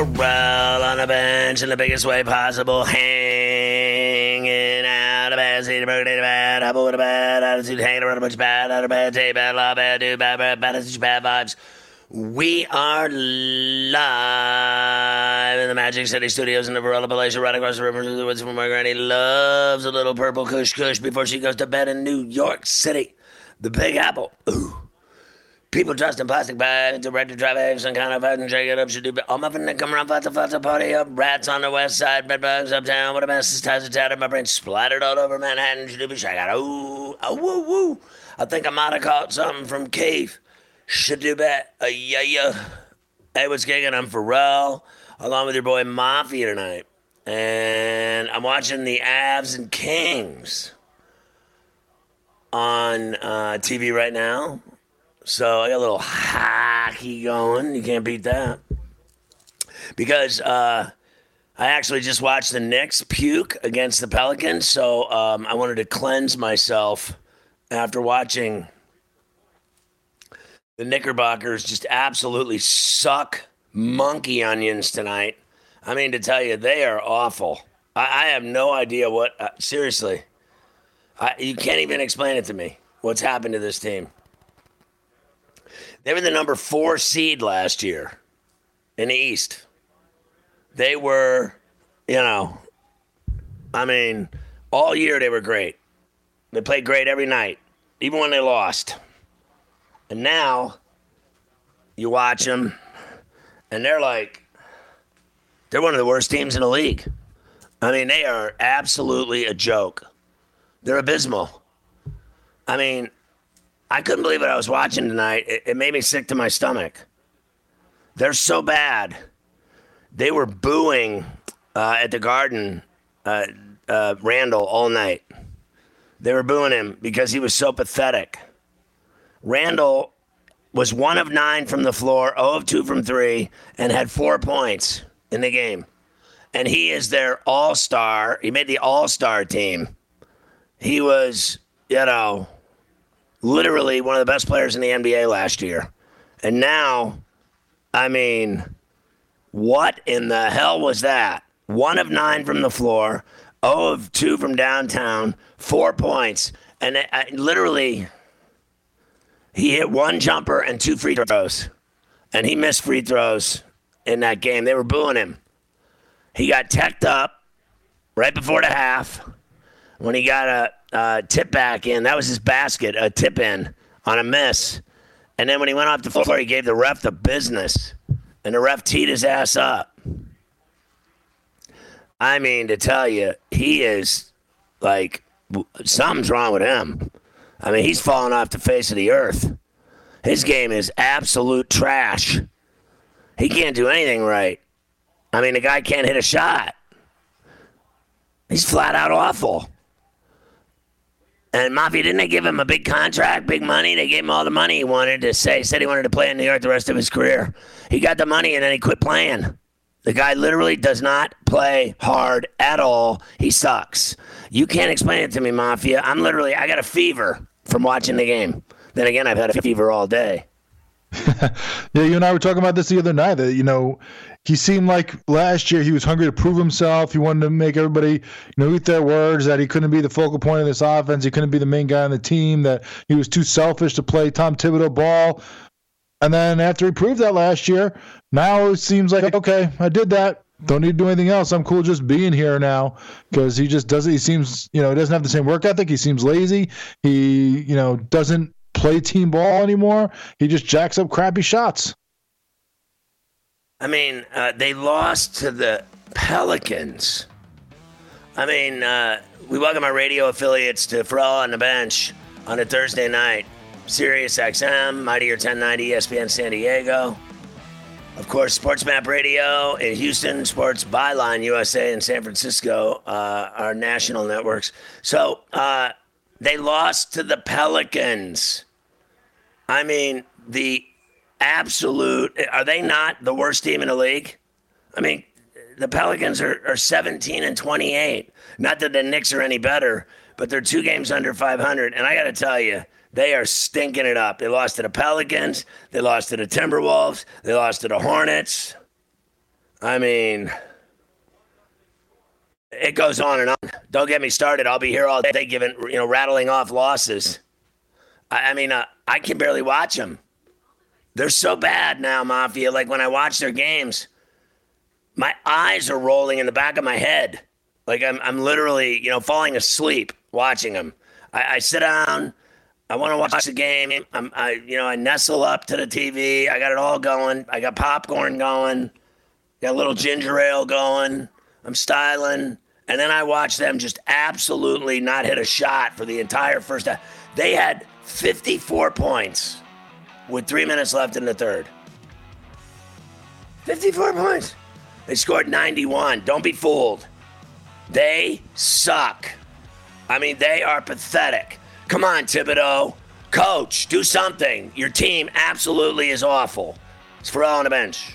It's Ferrall on the bench in the biggest way possible, hanging out of bed, seat, birthday to bad, apple with a bad attitude, hanging around a bunch of bad, out of bad, take bad, love bad, do bad, bad, bad attitude, bad vibes. We are live in the Magic City Studios in the Varela Palatial, right across the river to the woods from where Granny loves a little purple kush kush before she goes to bed in New York City. The Big Apple. Ooh. People dressed in plastic bags, directed traffic, some kind of fucking shake it up, should do. Better. All my friends come around, fata fata party up. Rats on the west side, bed bugs uptown. What a mess, this ties tattered. My brain splattered all over Manhattan, should do. Shake out, ooh, oh, woo, woo. I think I might have caught something from Keith. Should do bet, uh, yeah, yeah. Hey, what's kicking? I'm Ferrall, along with your boy Mafia tonight. And I'm watching the Avs and Kings on uh, TV right now. So I got a little hockey going. You can't beat that. Because uh, I actually just watched the Knicks puke against the Pelicans. So um, I wanted to cleanse myself after watching the Knickerbockers just absolutely suck monkey onions tonight. I mean, to tell you, they are awful. I, I have no idea what, uh, seriously, I, you can't even explain it to me what's happened to this team. They were the number four seed last year in the East. They were, you know, I mean, all year they were great. They played great every night, even when they lost. And now you watch them, and they're like, they're one of the worst teams in the league. I mean, they are absolutely a joke. They're abysmal. I mean, I couldn't believe what I was watching tonight. It, it made me sick to my stomach. They're so bad. They were booing uh, at the Garden, uh, uh, Randle, all night. They were booing him because he was so pathetic. Randle was one of nine from the floor, 0 of 2 from three, and had four points in the game. And he is their all star. He made the all star team. He was, you know, literally one of the best players in the NBA last year. And now, I mean, what in the hell was that? One of nine from the floor, 0 of 2 from downtown, four points. And I, literally, he hit one jumper and two free throws. And he missed free throws in that game. They were booing him. He got teched up right before the half when he got a uh, tip back in. That was his basket, a tip in on a miss. And then when he went off the floor, he gave the ref the business. And the ref teed his ass up. I mean, to tell you, he is like, something's wrong with him. I mean, he's falling off the face of the earth. His game is absolute trash. He can't do anything right. I mean, the guy can't hit a shot. He's flat out awful. And Mafia, didn't they give him a big contract, big money? They gave him all the money he wanted to say. Said he wanted to play in New York the rest of his career. He got the money and then he quit playing. The guy literally does not play hard at all. He sucks. You can't explain it to me, Mafia. I'm literally, I got a fever from watching the game. Then again, I've had a fever all day. yeah, you and I were talking about this the other night. That you know, he seemed like last year he was hungry to prove himself. He wanted to make everybody, you know, eat their words that he couldn't be the focal point of this offense. He couldn't be the main guy on the team. That he was too selfish to play Tom Thibodeau ball. And then after he proved that last year, now it seems like okay, I did that. Don't need to do anything else. I'm cool just being here now because he just doesn't. He seems, you know, he doesn't have the same work ethic. He seems lazy. He, you know, doesn't play team ball anymore. He just jacks up crappy shots. I mean, uh, they lost to the Pelicans. I mean, uh, we welcome our radio affiliates to Ferrall on the Bench on a Thursday night. Sirius XM, Mighty 1090, ESPN San Diego. Of course, Sports Map Radio in Houston, Sports Byline USA in San Francisco, uh, our national networks. So uh, they lost to the Pelicans. I mean, the absolute. Are they not the worst team in the league? I mean, the Pelicans are, are 17 and 28. Not that the Knicks are any better, but they're two games under 500. And I got to tell you, they are stinking it up. They lost to the Pelicans. They lost to the Timberwolves. They lost to the Hornets. I mean, it goes on and on. Don't get me started. I'll be here all day giving, you know, rattling off losses. I, I mean, uh, I can barely watch them. They're so bad now, Mafia. Like when I watch their games, my eyes are rolling in the back of my head. Like I'm, I'm literally, you know, falling asleep watching them. I, I sit down. I want to watch the game. I'm, I, you know, I nestle up to the TV. I got it all going. I got popcorn going. Got a little ginger ale going. I'm styling. And then I watch them just absolutely not hit a shot for the entire first half. They had 54 points with three minutes left in the third. 54 points. They scored 91. Don't be fooled. They suck. I mean, they are pathetic. Come on, Thibodeau. Coach, do something. Your team absolutely is awful. It's Ferrall on the bench.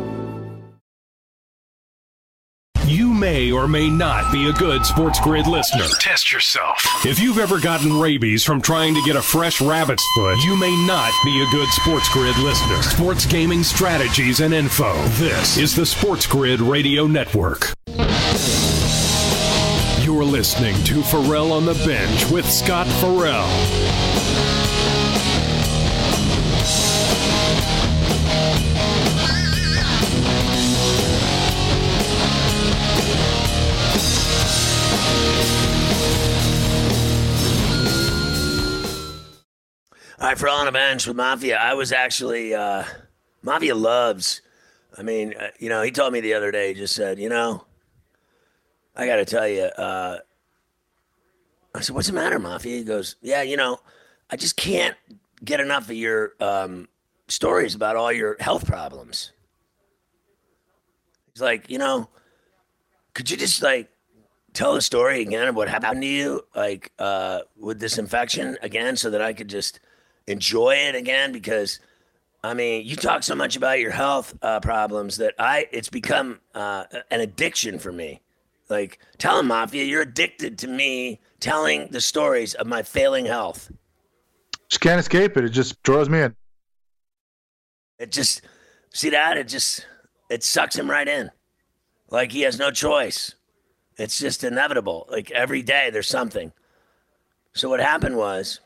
You may or may not be a good Sports Grid listener. Test yourself. If you've ever gotten rabies from trying to get a fresh rabbit's foot, you may not be a good Sports Grid listener. Sports gaming strategies and info. This is the Sports Grid Radio Network. You're listening to Ferrall on the Bench with Scott Ferrall. All right, for on a bench with Mafia, I was actually uh, Mafia loves. I mean, uh, you know, he told me the other day. He just said, you know, I got to tell you. Uh, I said, what's the matter, Mafia? He goes, yeah, you know, I just can't get enough of your um, stories about all your health problems. He's like, you know, could you just like tell the story again of what happened to you, like uh, with this infection again, so that I could just enjoy it again because I mean, you talk so much about your health uh, problems that I it's become uh, an addiction for me. Like, tell him, Mafia, you're addicted to me telling the stories of my failing health. Just can't escape it. It just draws me in. It just see that it just it sucks him right in. Like he has no choice. It's just inevitable. Like every day there's something. So what happened was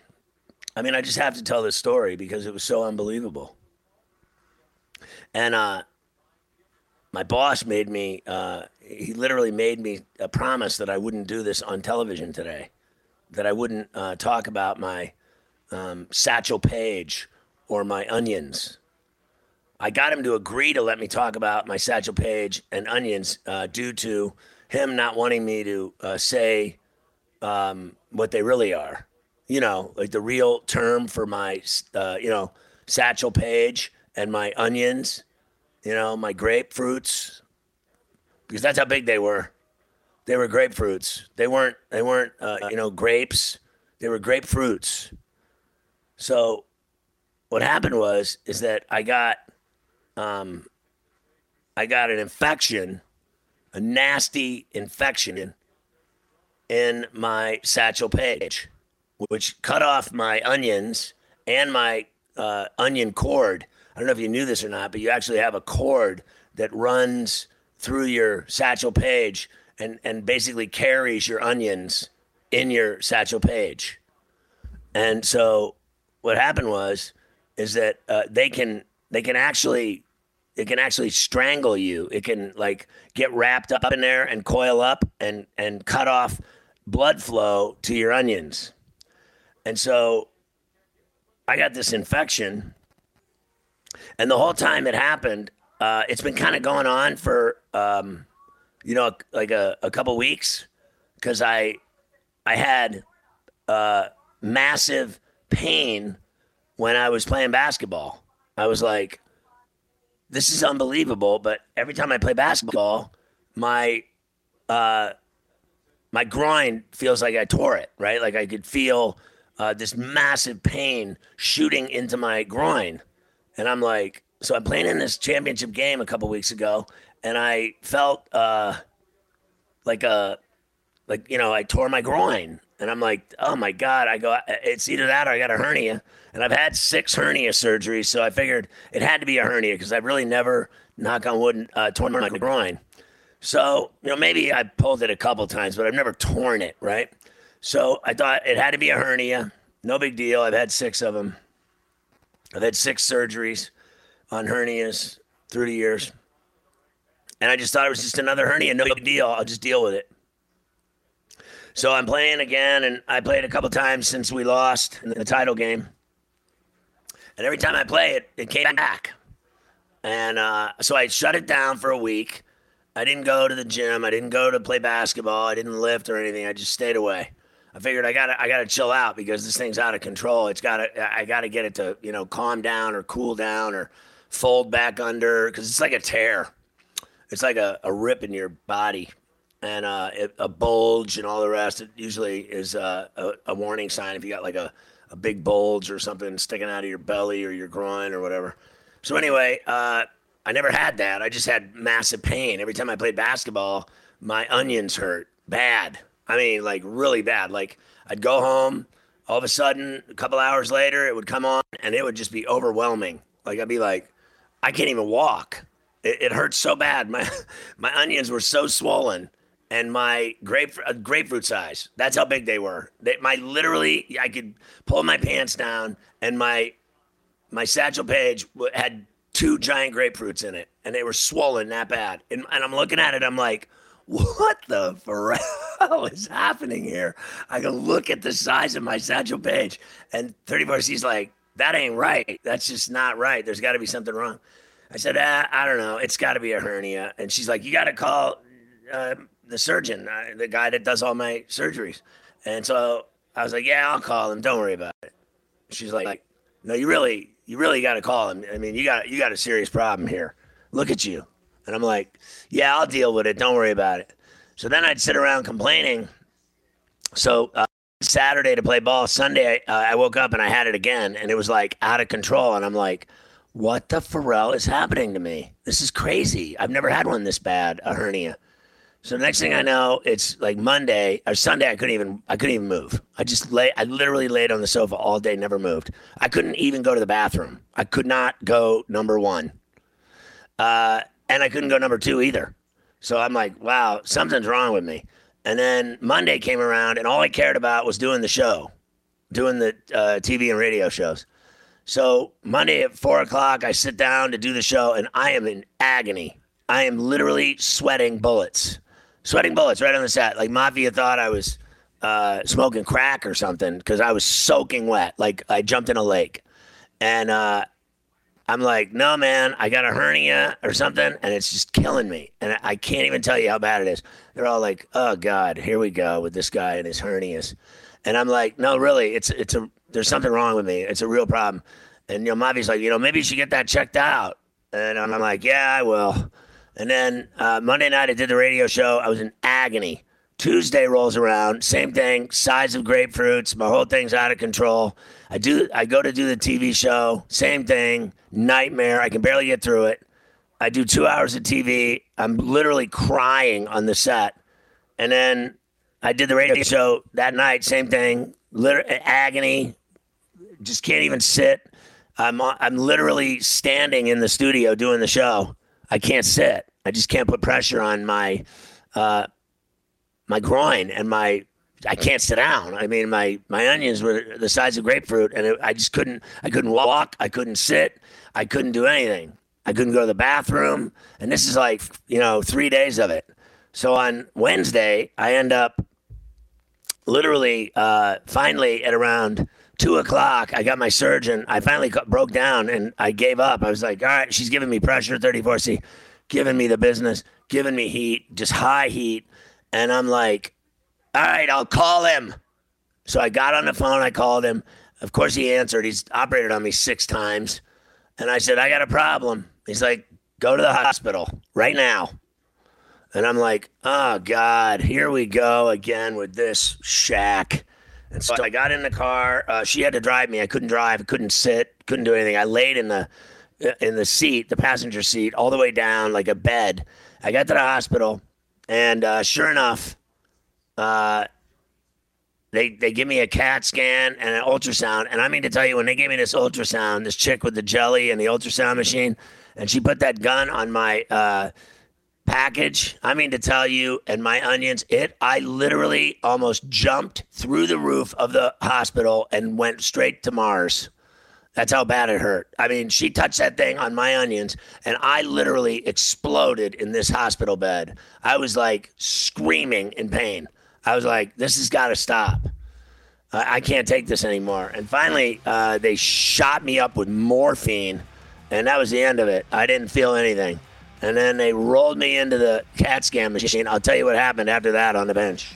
I mean, I just have to tell this story because it was so unbelievable. And uh, my boss made me, uh, he literally made me a promise that I wouldn't do this on television today, that I wouldn't uh, talk about my um, Satchel Paige or my onions. I got him to agree to let me talk about my Satchel Paige and onions uh, due to him not wanting me to uh, say um, what they really are you know, like the real term for my, uh, you know, Satchel Paige and my onions, you know, my grapefruits, because that's how big they were. They were grapefruits. They weren't. They weren't. Uh, you know, grapes. They were grapefruits. So, what happened was is that I got, um, I got an infection, a nasty infection in in my Satchel Paige which cut off my onions and my uh, onion cord. I don't know if you knew this or not, but you actually have a cord that runs through your Satchel Paige and, and basically carries your onions in your Satchel Paige. And so what happened was is that uh, they can they can actually it can actually strangle you. It can like get wrapped up in there and coil up and and cut off blood flow to your onions. And so I got this infection, and the whole time it happened, uh, it's been kind of going on for um, you know like a, a couple weeks because I I had uh, massive pain when I was playing basketball. I was like, this is unbelievable. But every time I play basketball, my uh, my groin feels like I tore it, right? Like I could feel uh, this massive pain shooting into my groin. And I'm like, so I'm playing in this championship game a couple weeks ago, and I felt uh, like a, like you know, I tore my groin, and I'm like, oh my god! I go, it's either that or I got a hernia, and I've had six hernia surgeries, so I figured it had to be a hernia because I've really never, knock on wood, uh, torn my groin. So you know, maybe I pulled it a couple times, but I've never torn it, right? So I thought it had to be a hernia. No big deal. I've had six of them. I've had six surgeries on hernias through the years. And I just thought it was just another hernia. No big deal. I'll just deal with it. So I'm playing again, and I played a couple times since we lost in the title game. And every time I play it, it came back. And uh, so I shut it down for a week. I didn't go to the gym. I didn't go to play basketball. I didn't lift or anything. I just stayed away. I figured I gotta I gotta chill out because this thing's out of control. It's gotta I gotta get it to you know calm down or cool down or fold back under because it's like a tear. It's like a, a rip in your body and uh, it, a bulge and all the rest. It usually is uh, a, a, warning sign if you got like a, a big bulge or something sticking out of your belly or your groin or whatever. So anyway, uh, I never had that. I just had massive pain every time I played basketball. My onions hurt bad. I mean, like really bad. Like I'd go home, all of a sudden, a couple hours later, it would come on, and it would just be overwhelming. Like I'd be like, I can't even walk. It, it hurts so bad. My my onions were so swollen, and my grape uh, grapefruit size. That's how big they were. They, my literally, I could pull my pants down, and my my Satchel Paige had two giant grapefruits in it, and they were swollen that bad. And, and I'm looking at it, I'm like, what the Ferrall is happening here? I go look at the size of my Satchel Paige, and 34C's like, that ain't right. That's just not right. There's got to be something wrong. I said, ah, I don't know. It's got to be a hernia. And she's like, you got to call uh, the surgeon, uh, the guy that does all my surgeries. And so I was like, yeah, I'll call him. Don't worry about it. She's like, no, you really, you really got to call him. I mean, you got, you got a serious problem here. Look at you. And I'm like, yeah, I'll deal with it. Don't worry about it. So then I'd sit around complaining. So uh, Saturday to play ball. Sunday, uh, I woke up and I had it again, and it was like out of control. And I'm like, what the Ferrall is happening to me? This is crazy. I've never had one this bad, a hernia. So next thing I know, it's like Monday or Sunday. I couldn't even I couldn't even move. I just lay. I literally laid on the sofa all day, never moved. I couldn't even go to the bathroom. I could not go number one. Uh, and I couldn't go number two either. So I'm like, wow, something's wrong with me. And then Monday came around, and all I cared about was doing the show, doing the uh, TV and radio shows. So Monday at four o'clock, I sit down to do the show, and I am in agony. I am literally sweating bullets, sweating bullets right on the set. Like Mafia thought I was uh, smoking crack or something because I was soaking wet. Like I jumped in a lake, and uh, I'm like, no, man, I got a hernia or something, and it's just killing me. And I can't even tell you how bad it is. They're all like, oh God, here we go with this guy and his hernias. And I'm like, no, really, it's it's a there's something wrong with me. It's a real problem. And you know, Mavi's like, you know, maybe you should get that checked out. And I'm like, yeah, I will. And then uh, Monday night, I did the radio show. I was in agony. Tuesday rolls around, same thing, size of grapefruits. My whole thing's out of control. I do. I go to do the TV show, same thing, nightmare. I can barely get through it. I do two hours of TV. I'm literally crying on the set, and then I did the radio show that night. Same thing, liter- agony. Just can't even sit. I'm I'm literally standing in the studio doing the show. I can't sit. I just can't put pressure on my uh, my groin and my I can't sit down. I mean, my my onions were the size of grapefruit, and it, I just couldn't. I couldn't walk. I couldn't sit. I couldn't do anything. I couldn't go to the bathroom, and this is like you know three days of it. So on Wednesday, I end up literally uh, finally at around two o'clock, I got my surgeon. I finally broke down and I gave up. I was like, all right, she's giving me pressure, 34C, giving me the business, giving me heat, just high heat. And I'm like, all right, I'll call him. So I got on the phone, I called him. Of course, he answered. He's operated on me six times. And I said, I got a problem. He's like, go to the hospital right now. And I'm like, oh, God, here we go again with this shack. And so I got in the car. Uh, she had to drive me. I couldn't drive. I couldn't sit. Couldn't do anything. I laid in the in the seat, the passenger seat, all the way down like a bed. I got to the hospital, and uh, sure enough, uh, they they give me a CAT scan and an ultrasound. And I mean to tell you, when they gave me this ultrasound, this chick with the jelly and the ultrasound machine, and she put that gun on my uh, package. I mean to tell you, and my onions, it I literally almost jumped through the roof of the hospital and went straight to Mars. That's how bad it hurt. I mean, she touched that thing on my onions, and I literally exploded in this hospital bed. I was like screaming in pain. I was like, this has got to stop. I can't take this anymore. And finally, uh, they shot me up with morphine, and that was the end of it. I didn't feel anything. And then they rolled me into the CAT scan machine. I'll tell you what happened after that on the bench.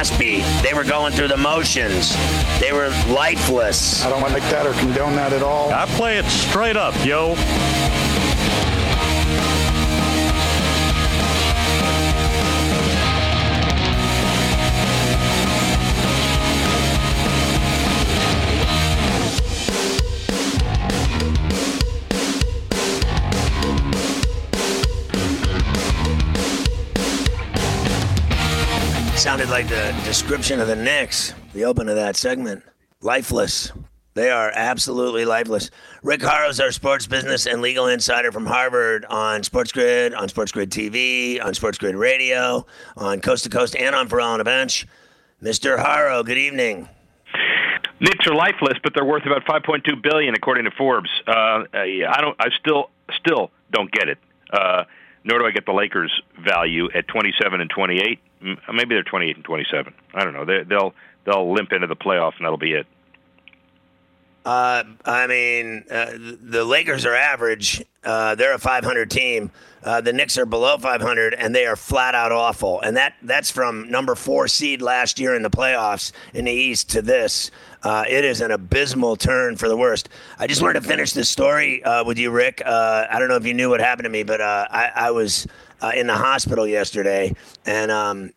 They got their ass beat. They were going through the motions. They were lifeless. I don't like that or condone that at all. I play it straight up, yo. Sounded like the description of the Knicks, the open of that segment. Lifeless. They are absolutely lifeless. Rick Horrow's our sports business and legal insider from Harvard on Sports Grid, on Sports Grid TV, on Sports Grid Radio, on Coast to Coast, and on Ferrall on a Bench. Mr. Horrow, good evening. Knicks are lifeless, but they're worth about 5.2 billion according to Forbes. Uh, I don't. I still still don't get it. Uh, nor do I get the Lakers' value at 27 and 28 maybe they're 28 and 27. I don't know. They, they'll they'll limp into the playoffs and that'll be it. Uh, I mean, uh, the Lakers are average. Uh, they're a 500 team. Uh, the Knicks are below 500, and they are flat out awful. And that that's from number four seed last year in the playoffs in the East to this. Uh, it is an abysmal turn for the worst. I just wanted to finish this story uh, with you, Rick. I don't know if you knew what happened to me, but I, I was uh, in the hospital yesterday, and um,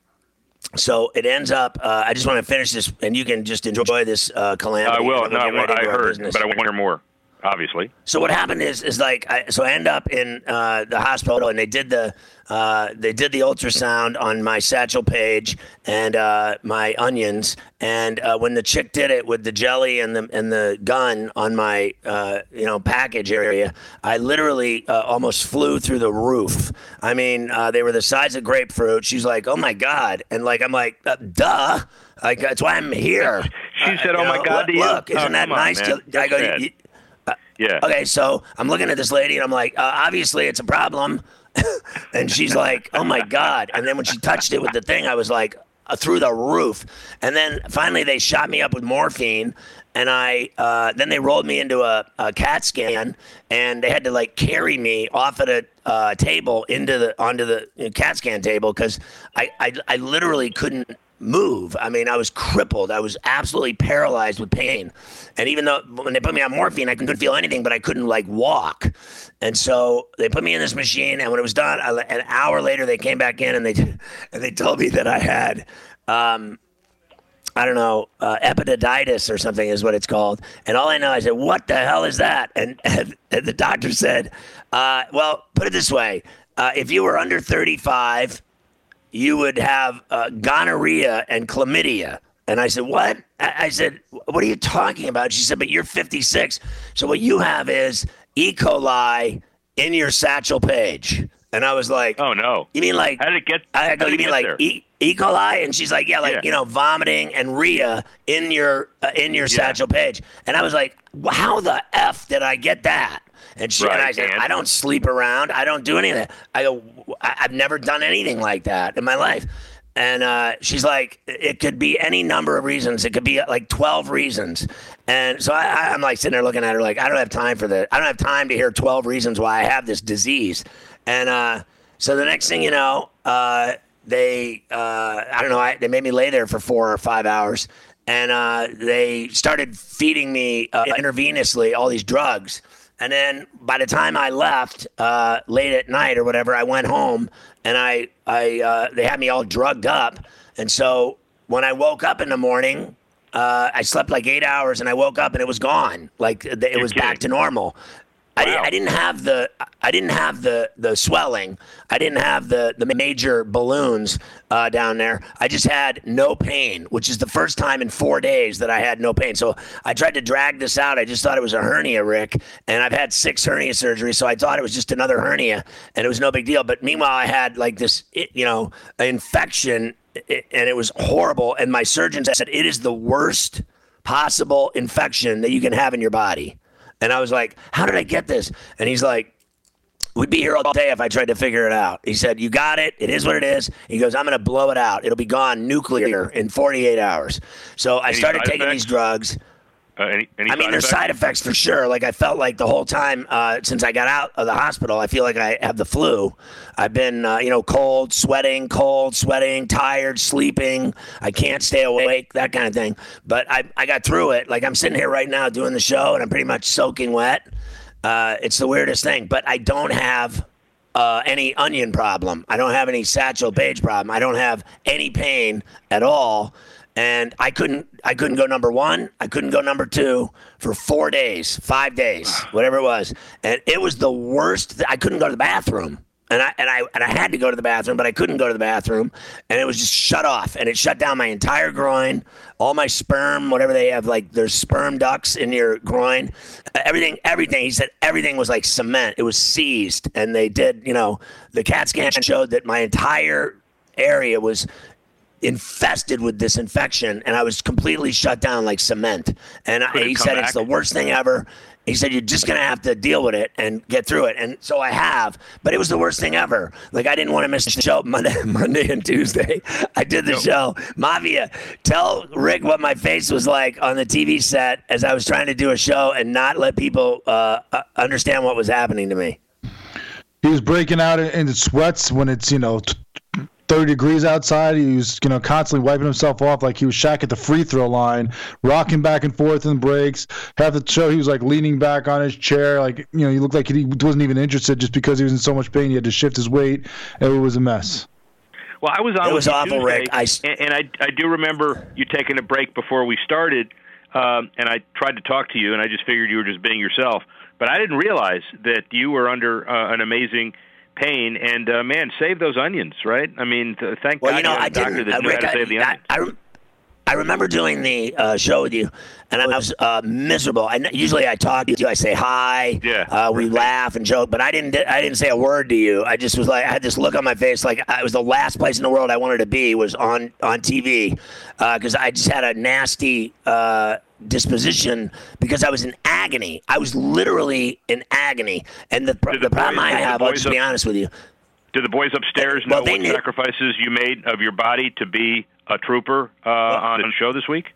so it ends up. Uh, I just want to finish this, and you can just enjoy this uh, calamity. I will. No, I heard, but I want to hear more obviously. So what happened is is like I, so I end up in uh, the hospital and they did the uh, they did the ultrasound on my Satchel Paige and uh, my onions and uh, when the chick did it with the jelly and the and the gun on my uh, you know package area, I literally uh, almost flew through the roof. I mean, they were the size of grapefruit. She's like, "Oh my god!" And like I'm like, "Duh." Like that's why I'm here. She said, "Oh my God!" Look, look isn't oh, that nice?" On, I go, yeah. Okay, so I'm looking at this lady and I'm like, uh, obviously it's a problem. and she's like, oh my God. And then when she touched it with the thing, I was like, uh, through the roof. And then finally they shot me up with morphine. And I uh, then they rolled me into a, a, CAT scan, and they had to like carry me off at a uh, table into the onto the CAT scan table because I, I I literally couldn't move. I mean, I was crippled. I was absolutely paralyzed with pain. And even though when they put me on morphine, I couldn't feel anything, but I couldn't like walk. And so they put me in this machine, and when it was done, I, an hour later they came back in and they and they told me that I had. Um, I don't know, uh, epididymitis or something is what it's called. And all I know, I said, "What the hell is that?" And, and, and the doctor said, uh, "Well, put it this way: uh, if you were under 35, you would have uh, gonorrhea and chlamydia." And I said, "What?" I, said, "What are you talking about?" She said, "But you're 56, so what you have is E. coli in your Satchel Paige." And I was like, "Oh no! You mean like? How did it get? I go, you mean like e, e. coli?" And she's like, "Yeah, like Yeah. you know, vomiting and rhea in your uh, in your Satchel Paige." And I was like, "How the f did I get that?" And she and I said, and? "I don't sleep around. I don't do any of that. I go, I've never done anything like that in my life." And uh, she's like, it could be any number of reasons. It could be like 12 reasons. And so I, I- I'm like sitting there looking at her like, I don't have time for that. I don't have time to hear 12 reasons why I have this disease. And uh, so the next thing you know, uh, they, uh, I don't know, I, they made me lay there for four or five hours. And uh, they started feeding me uh, intravenously all these drugs. And then by the time I left uh, late at night or whatever, I went home and I, I, uh, they had me all drugged up. And so when I woke up in the morning, uh, I slept like eight hours and I woke up and it was gone. Like it was back to normal. I, didn't, Wow. I didn't have the I didn't have the the swelling. I didn't have the the major balloons uh, down there. I just had no pain, which is the first time in four days that I had no pain. So I tried to drag this out. I just thought it was a hernia, Rick, and I've had six hernia surgeries, so I thought it was just another hernia, and it was no big deal. But meanwhile, I had like this, you know, infection, and it was horrible. And my surgeon said it is the worst possible infection that you can have in your body. And I was like, How did I get this? And he's like, We'd be here all day if I tried to figure it out. He said, You got it. It is what it is. He goes, I'm going to blow it out. It'll be gone nuclear in 48 hours. So I Any started taking effects? these drugs. Uh, any, any I mean, there's side effects for sure. Like I felt like the whole time uh, since I got out of the hospital, I feel like I have the flu. I've been, uh, you know, cold, sweating, cold, sweating, tired, sleeping. I can't stay awake, that kind of thing. But I, I got through it. Like I'm sitting here right now doing the show, and I'm pretty much soaking wet. Uh, it's the weirdest thing. But I don't have uh, any onion problem. I don't have any Satchel Paige problem. I don't have any pain at all. And I couldn't I couldn't go number one. I couldn't go number two for four days, five days, whatever it was. And it was the worst. Th- I couldn't go to the bathroom. And I and I and I had to go to the bathroom, but I couldn't go to the bathroom, and it was just shut off, and it shut down my entire groin, all my sperm, whatever they have, like there's sperm ducts in your groin, everything, everything. He said everything was like cement. It was seized, and they did, you know, the CAT scan showed that my entire area was infested with this infection and I was completely shut down like cement. And I, he said back? it's the worst thing ever. He said you're just gonna have to deal with it and get through it, and so I have. But it was the worst thing ever. Like I didn't want to miss the show Monday, Monday and Tuesday. I did the show. Mavia, tell Rick what my face was like on the TV set as I was trying to do a show and not let people uh, uh, understand what was happening to me. He was breaking out in, in sweats when it's you know t- 30 degrees outside. He was you know constantly wiping himself off like he was Shaq at the free throw line, rocking back and forth in the breaks. Half the show he was like leaning back on his chair, like you know he looked like he wasn't even interested just because he was in so much pain. He had to shift his weight. And it was a mess. Well, I was on. It with was you awful, Tuesday, Rick. I s- and, and I I do remember you taking a break before we started, um, and I tried to talk to you, and I just figured you were just being yourself. But I didn't realize that you were under uh, an amazing pain. And uh, man, save those onions, right? I mean, th- thank Well, God you know, I doctor that uh, Rick, I, save the I, onions. I, rem- I remember doing the uh, show with you, and I was uh, miserable. I usually I talk to you, I say hi, Yeah. uh, we laugh and joke, but I didn't. I didn't say a word to you. I just was like, I had this look on my face, like I was the last place in the world I wanted to be was on on TV, because I just had a nasty. Disposition because I was in agony. I was literally in agony, and the, the the problem boys- I have, I'll just be honest with you, Do the boys upstairs Well, know what knew- sacrifices you made of your body to be a trooper uh, on the show this week?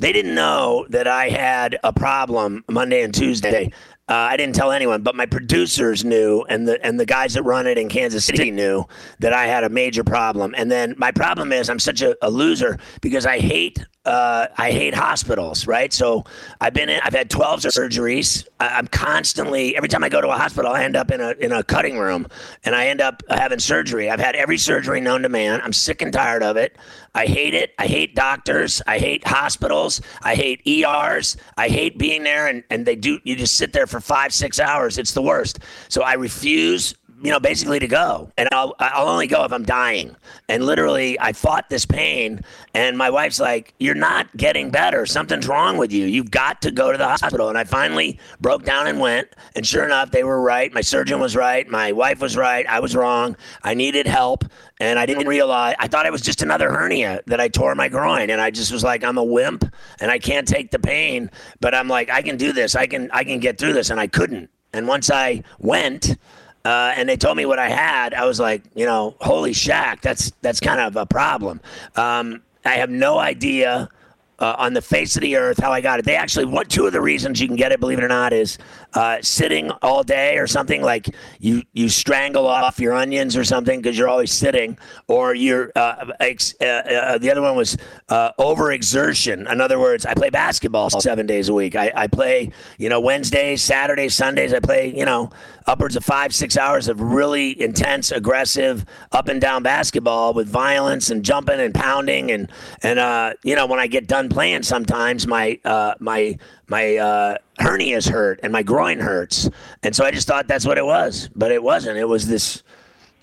they didn't know that I had a problem Monday and Tuesday. Uh, I didn't tell anyone, but my producers knew, and the and the guys that run it in Kansas City knew that I had a major problem. And then my problem is I'm such a, a loser because I hate uh, I hate hospitals, right? So I've been in, I've had 12 surgeries. I, am constantly every time I go to a hospital, I end up in a in a cutting room, and I end up having surgery. I've had every surgery known to man. I'm sick and tired of it. I hate it. I hate doctors. I hate hospitals. I hate ERs. I hate being there, and and they do you just sit there for five six hours. It's the worst. So I refuse you know, basically to go. And I'll, I'll only go if I'm dying. And literally, I fought this pain. And my wife's like, You're not getting better. Something's wrong with you. You've got to go to the hospital. And I finally broke down and went. And sure enough, they were right. My surgeon was right. My wife was right. I was wrong. I needed help. And I didn't realize, I thought it was just another hernia that I tore my groin. And I just was like, I'm a wimp and I can't take the pain. But I'm like, I can do this. I can, I can get through this. And I couldn't. And once I went, uh, and they told me what I had, I was like, you know, holy shack, that's that's kind of a problem. Um, I have no idea uh, on the face of the earth how I got it. They actually, what two of the reasons you can get it, believe it or not, is uh, sitting all day or something like you you strangle off your onions or something because you're always sitting, or you're uh, ex- uh, uh, the other one was uh, overexertion. In other words, I play basketball seven days a week. I, I play you know Wednesdays, Saturdays, Sundays. I play you know upwards of five six hours of really intense, aggressive up and down basketball with violence and jumping and pounding and and you know when I get done playing, sometimes my my my uh, hernias hurt and my groin hurts, and so I just thought that's what it was, but it wasn't. It was this.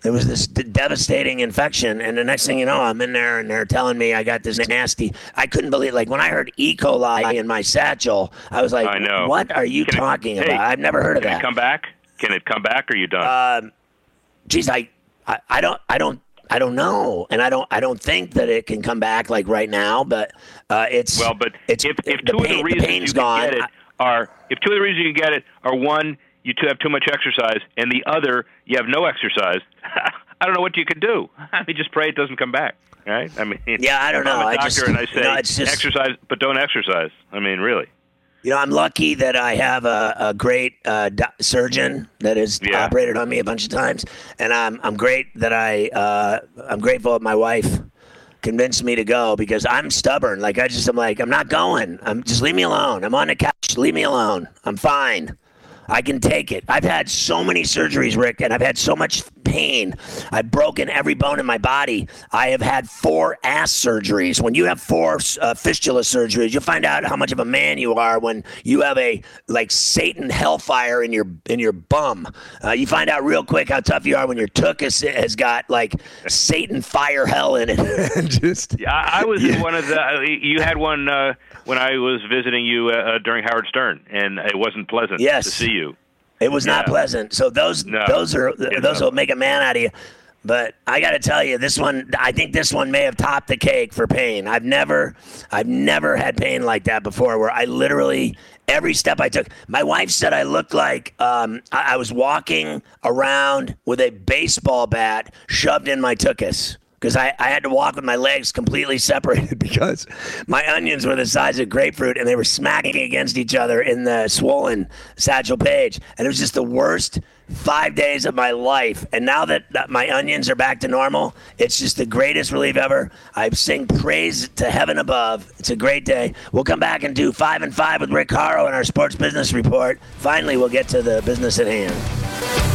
It was this d- devastating infection, and the next thing you know, I'm in there, and they're telling me I got this nasty. I couldn't believe, like when I heard E. coli in my satchel, I was like, I know. "What are you Can it- talking hey, about? I've never heard of Can that." it come back? Can it come back? Or are you done? Um, geez, I, I, I don't, I don't, I don't know, and I don't, I don't think that it can come back like right now. But uh, it's well, but it's if, if the pain, the pain's gone. Are if two of the reasons you get it are one, you two have too much exercise, and the other, you have no exercise. I don't know what you could do. I mean, just pray it doesn't come back. Right? I mean, Yeah, I don't know. I'm a I doctor, just- and I say just- exercise, but don't exercise. I mean, really. You know, I'm lucky that I have a, a great uh, do- surgeon that has Yeah. operated on me a bunch of times, and I'm I'm great that I uh, I'm grateful that my wife convinced me to go because I'm stubborn. Like I just I'm like I'm not going. I'm just leave me alone. I'm on the couch. Leave me alone. I'm fine. I can take it. I've had so many surgeries, Rick, and I've had so much pain. I've broken every bone in my body. I have had four ass surgeries. When you have four uh, fistula surgeries, you'll find out how much of a man you are when you have a like Satan hellfire in your in your bum. Uh, you find out real quick how tough you are when your tuchus has got like Satan fire hell in it. Just Yeah, I, I was in one of the. You had one uh, when I was visiting you uh, during Howard Stern, and it wasn't pleasant Yes. to see you. It was not pleasant. So those No. those are Yeah, those no. will make a man out of you. But I got to tell you, this one I think this one may have topped the cake for pain. I've never I've never had pain like that before, where I literally every step I took. My wife said I looked like um, I, I was walking around with a baseball bat shoved in my tuchus because I, I had to walk with my legs completely separated because my onions were the size of grapefruit and they were smacking against each other in the swollen Satchel Paige. And it was just the worst five days of my life. And now that, that my onions are back to normal, it's just the greatest relief ever. I sing praise to heaven above. It's a great day. We'll come back and do five and five with Rick Horrow in our sports business report. Finally, we'll get to the business at hand.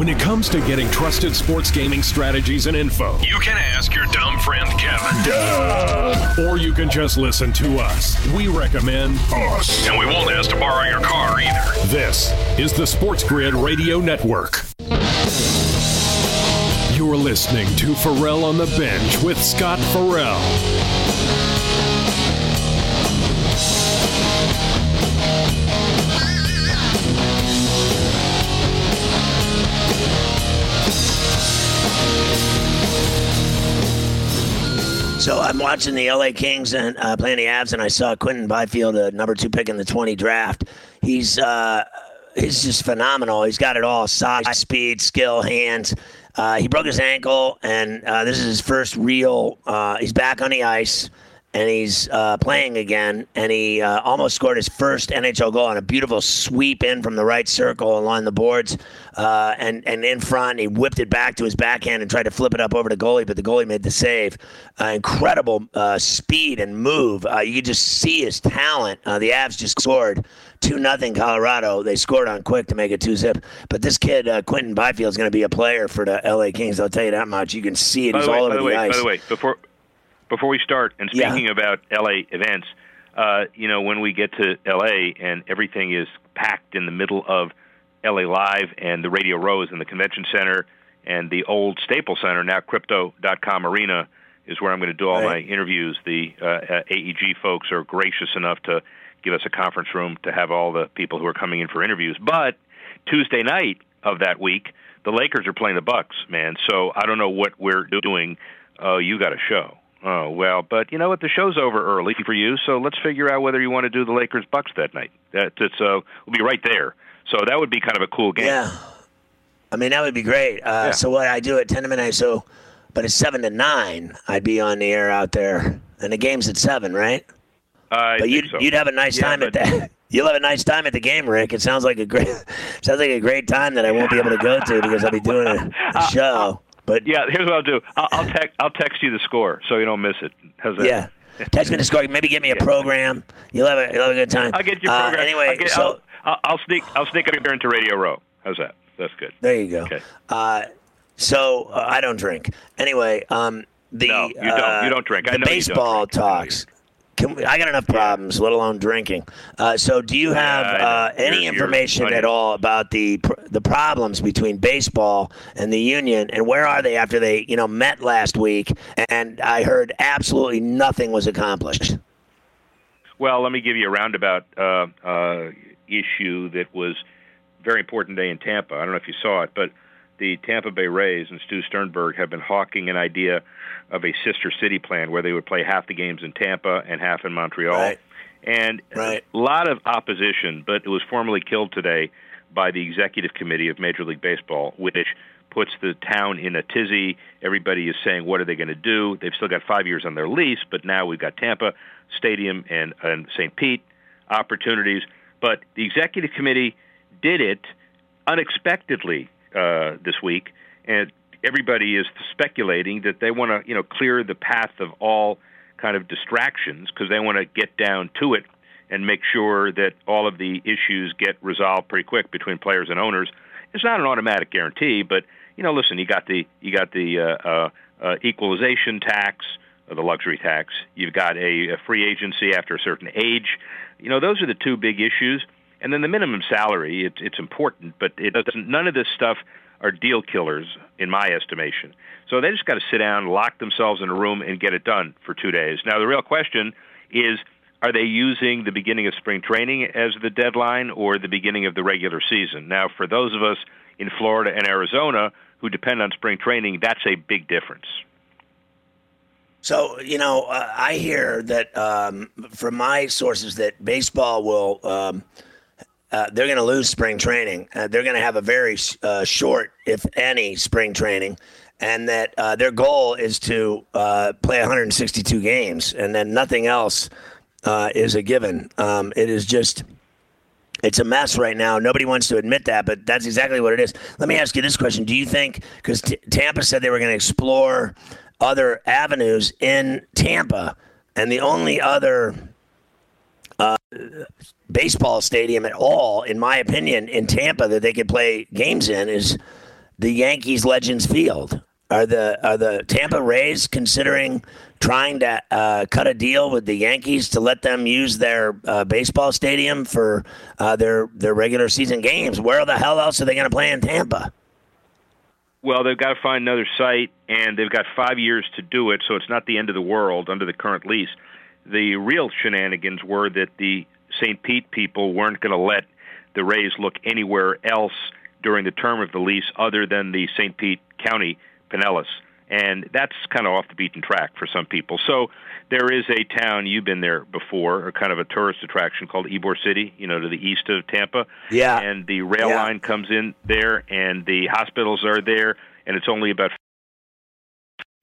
When it comes to getting trusted sports gaming strategies and info, you can ask your dumb friend Kevin. Duh. Or you can just listen to us. We recommend us. And we won't ask to borrow your car either. This is the Sports Grid Radio Network. You're listening to Ferrall on the Bench with Scott Ferrall. So I'm watching the LA Kings and uh, playing the Avs, and I saw Quinton Byfield, a number two pick in the 20 draft. He's uh, he's just phenomenal. He's got it all: size, speed, skill, hands. Uh, he broke his ankle, and uh, this is his first real. Uh, he's back on the ice and he's uh, playing again, and he uh, almost scored his first NHL goal on a beautiful sweep in from the right circle along the boards, uh, and and in front. He whipped it back to his backhand and tried to flip it up over the goalie, but the goalie made the save. Uh, incredible uh, speed and move. Uh, you could just see his talent. the Avs just scored two nothing Colorado. They scored on quick to make it two zip. But this kid Quinton Byfield is going to be a player for the LA Kings. I'll tell you that much. You can see it. By He's way, all over by the, the way, ice. By the way, before before we start, and speaking Yeah. about LA events, uh, you know, when we get to LA and everything is packed in the middle of LA Live and the Radio Row is in the convention center and the old Staples Center, now Crypto.com Arena, is where I'm going to do all Right. my interviews. The uh, uh, AEG folks are gracious enough to give us a conference room to have all the people who are coming in for interviews. But Tuesday night of that week, the Lakers are playing the Bucks, man. So I don't know what we're doing. Oh, you got a show. Oh well, but you know what? The show's over early for you, so let's figure out whether you want to do the Lakers Bucks that night. That it's uh, we'll be right there. So that would be kind of a cool game. Yeah. I mean, that would be great. Uh, Yeah. So what I do at 10 to midnight, so, but it's 7 to 9, I'd be on the air out there. And the game's at 7, right? I But you'd, so. you'd have a nice Yeah, time at that. You'll have a nice time at the game, Rick. It sounds like a great, sounds like a great time that I won't be able to go to because I'll be doing a, a show. But Yeah, here's what I'll do. I'll, I'll text I'll text you the score so you don't miss it. How's that? yeah, text me the score. Maybe get me a program. You'll have a, you'll have a good time. I'll get your Uh, program. anyway, I'll, get, so I'll, I'll, sneak I'll sneak up here into Radio Row. How's that? That's good. There you go. Okay. Uh, so uh, I don't drink. Anyway, um, the No, you don't. uh, You don't drink. I The know you don't baseball drink. I know you talks. Can we, I got enough problems, let alone drinking. Uh, so, do you have uh, any information at all about the pr- the problems between baseball and the union, and where are they after they, you know, met last week? And I heard absolutely nothing was accomplished. Well, let me give you a roundabout uh, uh, issue that was very important day in Tampa. I don't know if you saw it, but the Tampa Bay Rays and Stu Sternberg have been hawking an idea of a sister city plan where they would play half the games in Tampa and half in Montreal. Right. And Right. a lot of opposition, but it was formally killed today by the executive committee of Major League Baseball, which puts the town in a tizzy. Everybody is saying, what are they going to do? They've still got five years on their lease, but now we've got Tampa Stadium and, and St. Pete opportunities. But the executive committee did it unexpectedly uh, this week, and everybody is speculating that they want to, you know, clear the path of all kind of distractions because they want to get down to it and make sure that all of the issues get resolved pretty quick between players and owners. It's not an automatic guarantee, but you know, listen, you got the you got the uh, uh, uh, equalization tax, uh, the luxury tax. You've got a, a free agency after a certain age. You know, those are the two big issues. And then the minimum salary, it's it's important, but it doesn't. None of this stuff are deal killers, in my estimation. So they just got to sit down, lock themselves in a room, and get it done for two days. Now, the real question is are they using the beginning of spring training as the deadline or the beginning of the regular season? Now, for those of us in Florida and Arizona who depend on spring training, that's a big difference. So you know, uh, I hear that um, from my sources that baseball will um, uh, they're going to lose spring training. Uh, they're going to have a very uh, short, if any, spring training, and that uh, their goal is to uh, play 162 games, and then nothing else is a given. Um, it is just. It's a mess right now. Nobody wants to admit that, but that's exactly what it is. Let me ask you this question: Do you think because T- Tampa said they were going to explore other avenues in Tampa, and the only other uh, baseball stadium at all, in my opinion, in Tampa that they could play games in is the Yankees Legends Field. Are the are the Tampa Rays considering trying to uh, cut a deal with the Yankees to let them use their uh, baseball stadium for uh, their their regular season games? Where the hell else are they going to play in Tampa? Well, they've got to find another site, and they've got five years to do it, so it's not the end of the world under the current lease. The real shenanigans were that the St. Pete people weren't going to let the Rays look anywhere else during the term of the lease other than the St. Pete County Pinellas. and that's kind of off the beaten track for some people. So there is a town you've been there before, or kind of a tourist attraction called Ybor City, you know, to the east of Tampa. Yeah. And the rail Yeah. line comes in there, and the hospitals are there, and it's only about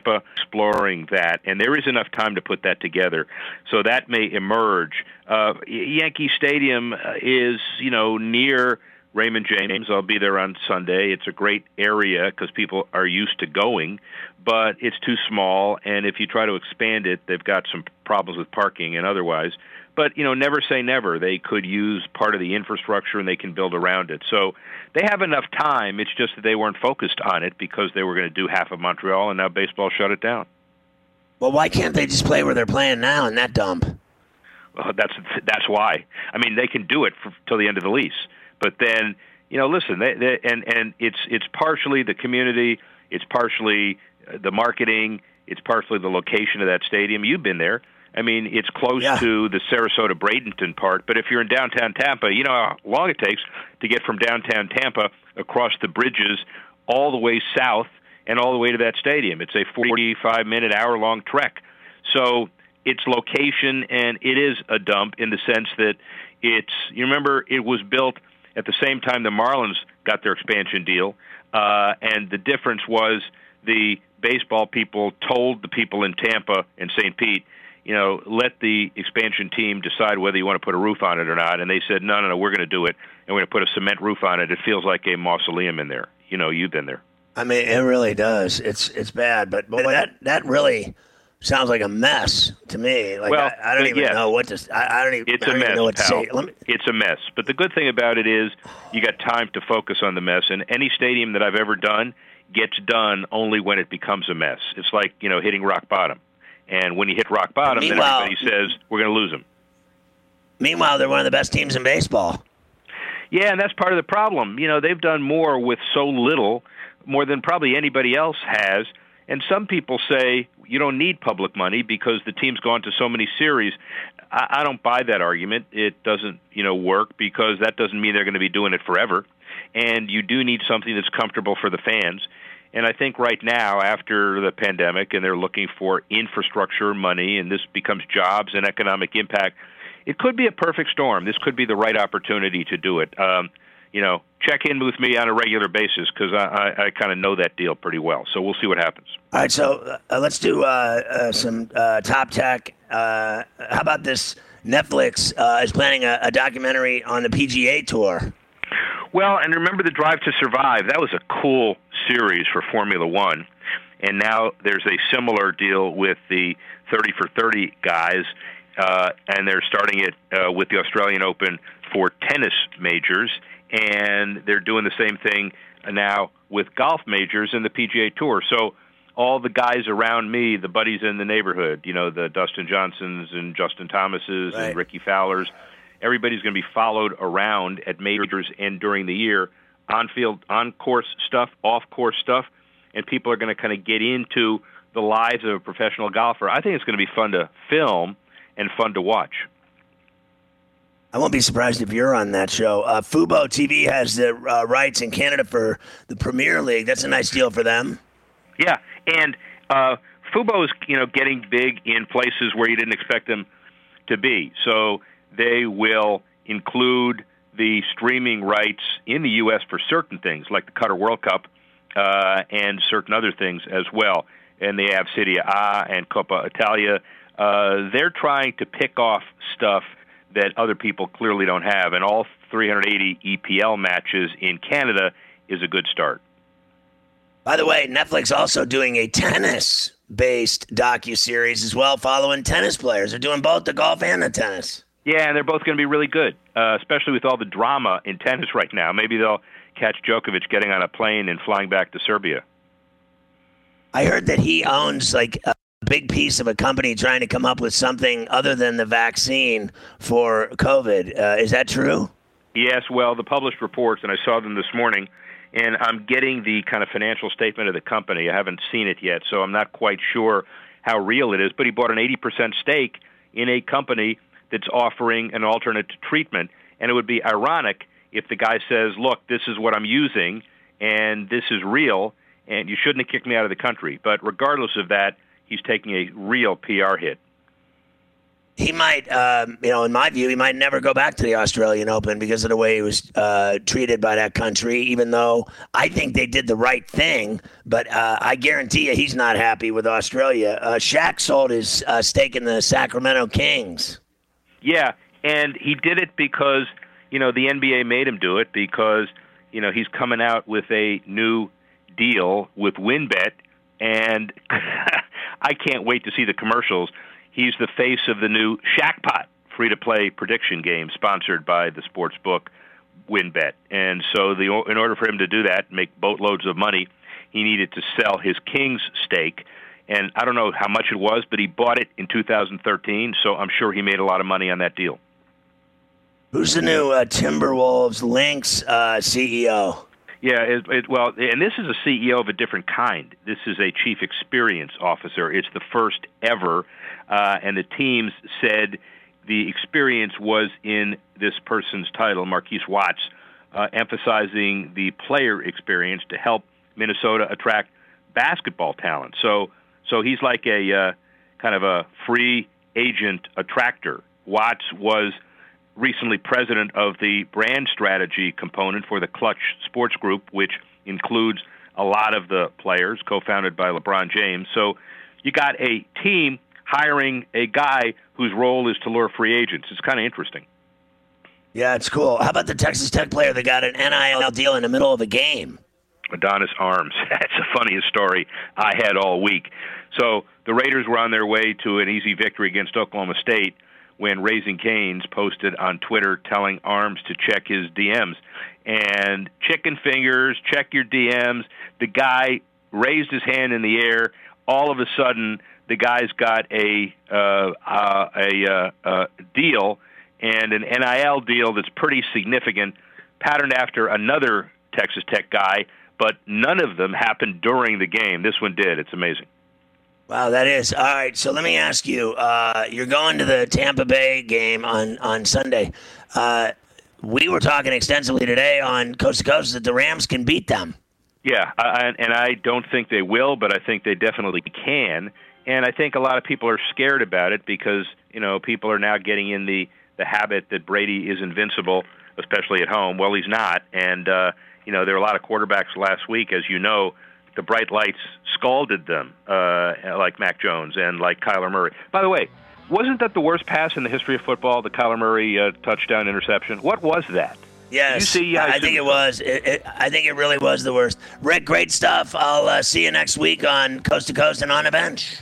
Tampa exploring that, and there is enough time to put that together. So that may emerge. Uh, Yankee Stadium uh, is, you know, near Raymond James. I'll be there on Sunday. It's a great area because people are used to going, but it's too small. And if you try to expand it, they've got some problems with parking and otherwise. But you know, never say never. They could use part of the infrastructure and they can build around it. So they have enough time. It's just that they weren't focused on it because they were going to do half of Montreal, and now baseball shut it down. Well, why can't they just play where they're playing now in that dump? Well, that's that's why. I mean, they can do it for, till the end of the lease, but then you know, listen, they, they, and and it's it's partially the community, it's partially uh, the marketing, it's partially the location of that stadium. You've been there. I mean, it's close Yeah. to the Sarasota Bradenton part, but if you're in downtown Tampa, you know how long it takes to get from downtown Tampa across the bridges all the way south and all the way to that stadium. It's a 45 minute, hour long trek. So its location and it is a dump in the sense that it's you remember it was built at the same time the Marlins got their expansion deal, uh, and the difference was the baseball people told the people in Tampa and St. Pete, you know, let the expansion team decide whether you want to put a roof on it or not, and they said, no, no, no, we're going to do it, and we're going to put a cement roof on it. It feels like a mausoleum in there. You know, you've been there. I mean, it really does. It's it's bad, but boy, that that really sounds like a mess to me. Like Well, I, I don't even yeah. know what to. s- I, I don't even. It's a mess, know what to pal. me, It's a mess. But the good thing about it is you got time to focus on the mess. And any stadium that I've ever done gets done only when it becomes a mess. It's like you know hitting rock bottom. And when you hit rock bottom, then everybody says we're going to lose them. meanwhile, they're one of the best teams in baseball. Yeah, and that's part of the problem. You know, they've done more with so little, more than probably anybody else has. And some people say you don't need public money because the team's gone to so many series. I, I don't buy that argument. It doesn't, you know, work because that doesn't mean they're going to be doing it forever. And you do need something that's comfortable for the fans. And I think right now, after the pandemic, and they're looking for infrastructure money, and this becomes jobs and economic impact, it could be a perfect storm. This could be the right opportunity to do it. Um, you know, check in with me on a regular basis because I, I, I kind of know that deal pretty well. So we'll see what happens. All right, so uh, let's do uh, uh, some uh, top tech. Uh, how about this? Netflix uh, is planning a, a documentary on the PGA Tour. Well, and remember the Drive to Survive. That was a cool series for Formula One. And now there's a similar deal with the 30 for 30 guys, uh, and they're starting it uh, with the Australian Open for tennis majors, and they're doing the same thing now with golf majors and the PGA Tour. So all the guys around me, the buddies in the neighborhood, you know, the Dustin Johnsons and Justin Thomases Right. and Ricky Fowlers, everybody's going to be followed around at majors and during the year on field, on course stuff, off course stuff, and people are going to kind of get into the lives of a professional golfer. I think it's going to be fun to film and fun to watch. I won't be surprised if you're on that show. Uh, Fubo TV has the uh, rights in Canada for the Premier League. That's a nice deal for them. Yeah, and uh, Fubo is you know getting big in places where you didn't expect them to be. So they will include the streaming rights in the U.S. for certain things, like the Qatar World Cup uh, and certain other things as well. And they have Serie A and Coppa Italia. Uh, they're trying to pick off stuff that other people clearly don't have, and all 380 EPL matches in Canada is a good start. By the way, Netflix also doing a tennis-based docu series as well, following tennis players. They're doing both the golf and the tennis. Yeah, and they're both going to be really good, uh, especially with all the drama in tennis right now. Maybe they'll catch Djokovic getting on a plane and flying back to Serbia. I heard that he owns like a big piece of a company trying to come up with something other than the vaccine for COVID. Uh, is that true? Yes, well, the published reports, and I saw them this morning, and I'm getting the kind of financial statement of the company. I haven't seen it yet, so I'm not quite sure how real it is. But he bought an 80% stake in a company that's offering an alternate treatment. And it would be ironic if the guy says, look, this is what I'm using, and this is real, and you shouldn't have kicked me out of the country. But regardless of that, he's taking a real PR hit. He might, um, you know, in my view, he might never go back to the Australian Open because of the way he was uh, treated by that country. Even though I think they did the right thing, but uh, I guarantee you, he's not happy with Australia. Uh, Shaq sold his uh, stake in the Sacramento Kings. Yeah, and he did it because you know the NBA made him do it because you know he's coming out with a new deal with WynnBET, and I can't wait to see the commercials. He's the face of the new Shaqpot free to play prediction game sponsored by the sports book WynnBET. And so, the, in order for him to do that, make boatloads of money, he needed to sell his Kings stake. And I don't know how much it was, but he bought it in 2013, so I'm sure he made a lot of money on that deal. Who's the new uh, Timberwolves Lynx uh, CEO? Yeah, it, it, well, and this is a CEO of a different kind. This is a chief experience officer. It's the first ever, uh, and the teams said the experience was in this person's title, Marquise Watts, uh, emphasizing the player experience to help Minnesota attract basketball talent. So, so he's like a uh, kind of a free agent attractor. Watts was recently president of the brand strategy component for the Clutch Sports Group, which includes a lot of the players, co founded by LeBron James. So you got a team hiring a guy whose role is to lure free agents. It's kind of interesting. Yeah, it's cool. How about the Texas Tech player that got an NIL deal in the middle of a game? Adonis Arms. That's the funniest story I had all week. So the Raiders were on their way to an easy victory against Oklahoma State when Raising Canes posted on Twitter telling Arms to check his DMs. And chicken fingers, check your DMs. The guy raised his hand in the air. All of a sudden, the guy's got a uh, uh, a uh, uh, deal and an NIL deal that's pretty significant, patterned after another Texas Tech guy, but none of them happened during the game. This one did. It's amazing. Wow, that is all right. So let me ask you: uh, You're going to the Tampa Bay game on on Sunday. Uh, we were talking extensively today on Coast to Coast that the Rams can beat them. Yeah, I, and I don't think they will, but I think they definitely can. And I think a lot of people are scared about it because you know people are now getting in the the habit that Brady is invincible, especially at home. Well, he's not, and uh, you know there are a lot of quarterbacks last week, as you know, the bright lights scalded them, uh, like Mac Jones and like Kyler Murray. By the way, wasn't that the worst pass in the history of football, the Kyler Murray uh, touchdown interception? What was that? Yes, see, I, I think it was. It, it, I think it really was the worst. Rick, great stuff. I'll uh, see you next week on Coast to Coast and on a bench.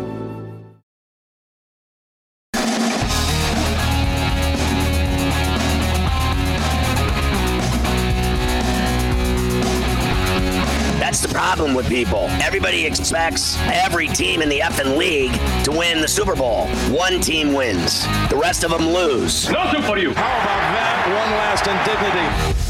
Problem with people. Everybody expects every team in the effing league to win the Super Bowl. One team wins, the rest of them lose. Nothing for you. How about that? One last indignity.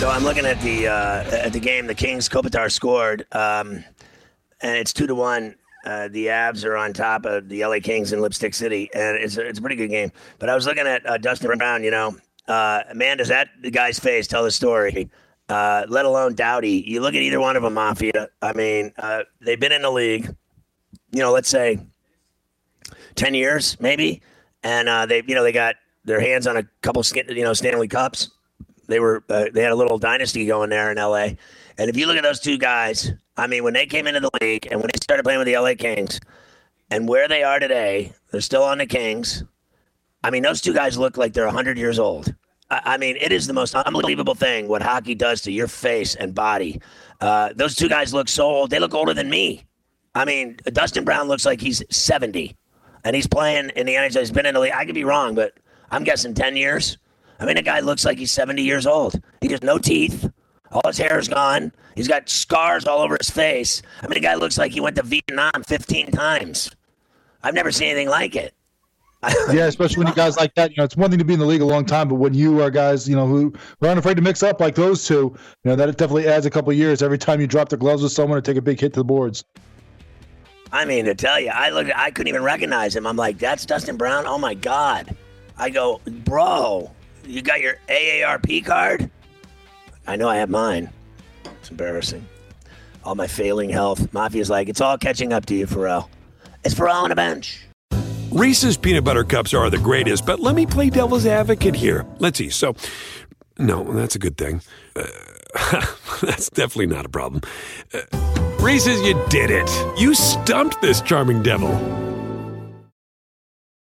So I'm looking at the uh, at the game. The Kings Kopitar scored, um, and it's two to one. Uh, the Avs are on top of the LA Kings in Lipstick City, and it's a, it's a pretty good game. But I was looking at uh, Dustin Brown. You know, uh, man, does that guy's face tell the story? Uh, let alone Doughty. You look at either one of them, Mafia. I mean, uh, they've been in the league. You know, let's say ten years, maybe, and they you know they got their hands on a couple you know Stanley Cups. They were uh, they had a little dynasty going there in LA. And if you look at those two guys, I mean, when they came into the league and when they started playing with the LA Kings, and where they are today, they're still on the Kings. I mean, those two guys look like they're 100 years old. I, I mean, it is the most unbelievable thing what hockey does to your face and body. Uh, those two guys look so old. They look older than me. I mean, Dustin Brown looks like he's 70, and he's playing in the NHL. He's been in the league. I could be wrong, but I'm guessing 10 years. I mean, the guy looks like he's 70 years old. He has no teeth. All his hair is gone. He's got scars all over his face. I mean, the guy looks like he went to Vietnam 15 times. I've never seen anything like it. yeah, especially when you guys like that. You know, it's one thing to be in the league a long time, but when you are guys, you know, who, who aren't afraid to mix up like those two, you know, that definitely adds a couple years every time you drop the gloves with someone or take a big hit to the boards. I mean, to tell you, I look, I couldn't even recognize him. I'm like, that's Dustin Brown. Oh my god! I go, bro, you got your AARP card? I know I have mine. It's embarrassing. All my failing health. Mafia's like, it's all catching up to you, Ferrall. It's Ferrall on a bench. Reese's peanut butter cups are the greatest, but let me play devil's advocate here. Let's see. So, no, that's a good thing. Uh, that's definitely not a problem. Uh, Reese's, you did it. You stumped this charming devil.